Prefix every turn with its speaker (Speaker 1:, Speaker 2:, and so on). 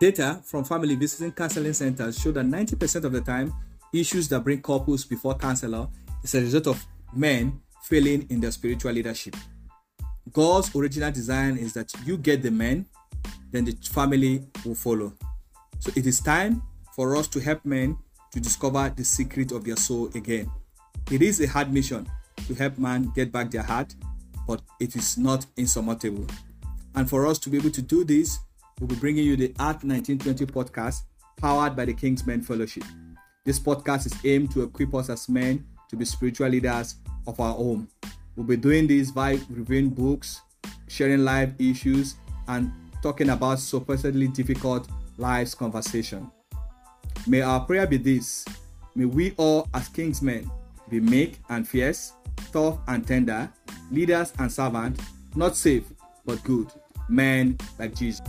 Speaker 1: Data from family visiting counseling centers show that 90% of the time, issues that bring couples before counselor is a result of men failing in their spiritual leadership. God's original design is that you get the men, then the family will follow. So it is time for us to help men to discover the secret of their soul again. It is a hard mission to help man get back their heart, but it is not insurmountable. And for us to be able to do this, we'll be bringing you the Acts 1920 podcast powered by the King's Men Fellowship. This podcast is aimed to equip us as men to be spiritual leaders of our own. We'll be doing this by reviewing books, sharing life issues, and talking about supposedly difficult life's conversation. May our prayer be this May we all, as King's men, be meek and fierce, tough and tender, leaders and servants, not safe but good, men like Jesus.